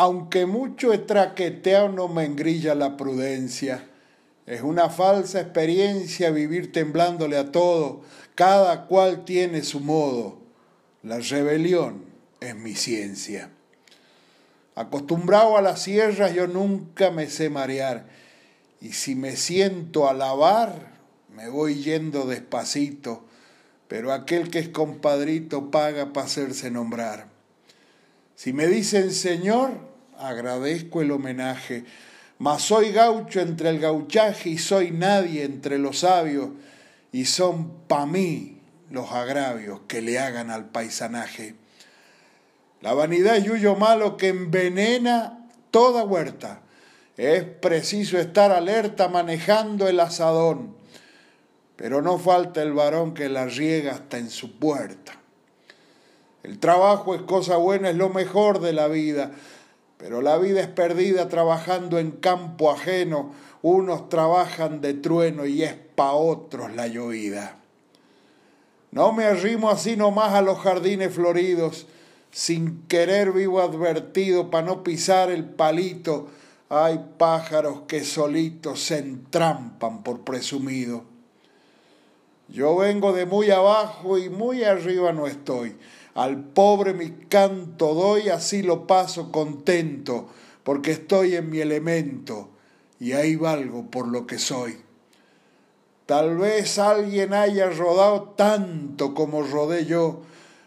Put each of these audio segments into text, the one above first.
aunque mucho he traqueteado, no me engrilla la prudencia. Es una falsa experiencia vivir temblándole a todo, cada cual tiene su modo. La rebelión es mi ciencia. Acostumbrado a las sierras yo nunca me sé marear, y si me siento a lavar, me voy yendo despacito, pero aquel que es compadrito paga para hacerse nombrar. Si me dicen Señor, agradezco el homenaje, mas soy gaucho entre el gauchaje y soy nadie entre los sabios, y son pa' mí los agravios que le hagan al paisanaje. La vanidad es yuyo malo que envenena toda huerta. Es preciso estar alerta manejando el asadón, pero no falta el varón que la riega hasta en su puerta. El trabajo es cosa buena, es lo mejor de la vida, pero la vida es perdida trabajando en campo ajeno. Unos trabajan de trueno y es pa' otros la llovida. No me arrimo así nomás a los jardines floridos, sin querer vivo advertido para no pisar el palito. Hay pájaros que solitos se entrampan por presumido. Yo vengo de muy abajo y muy arriba no estoy. Al pobre mi canto doy, así lo paso contento, porque estoy en mi elemento y ahí valgo por lo que soy. Tal vez alguien haya rodado tanto como rodé yo,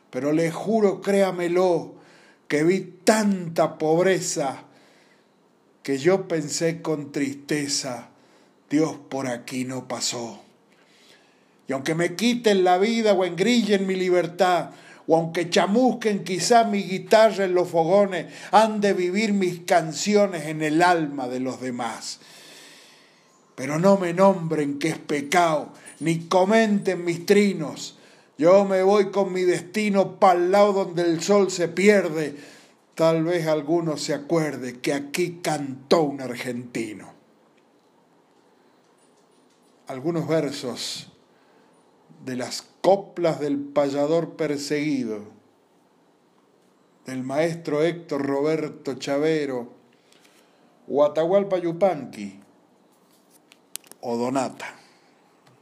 pero le juro, créamelo, que vi tanta pobreza que yo pensé con tristeza, Dios por aquí no pasó. Y aunque me quiten la vida o engrillen mi libertad, o aunque chamusquen quizá mi guitarra en los fogones, han de vivir mis canciones en el alma de los demás. Pero no me nombren que es pecado, ni comenten mis trinos, yo me voy con mi destino el lado donde el sol se pierde. Tal vez alguno se acuerde que aquí cantó un argentino. Algunos versos de las coplas del payador perseguido, del maestro Héctor Roberto Chavero, o Atahualpa Yupanqui, o Donata.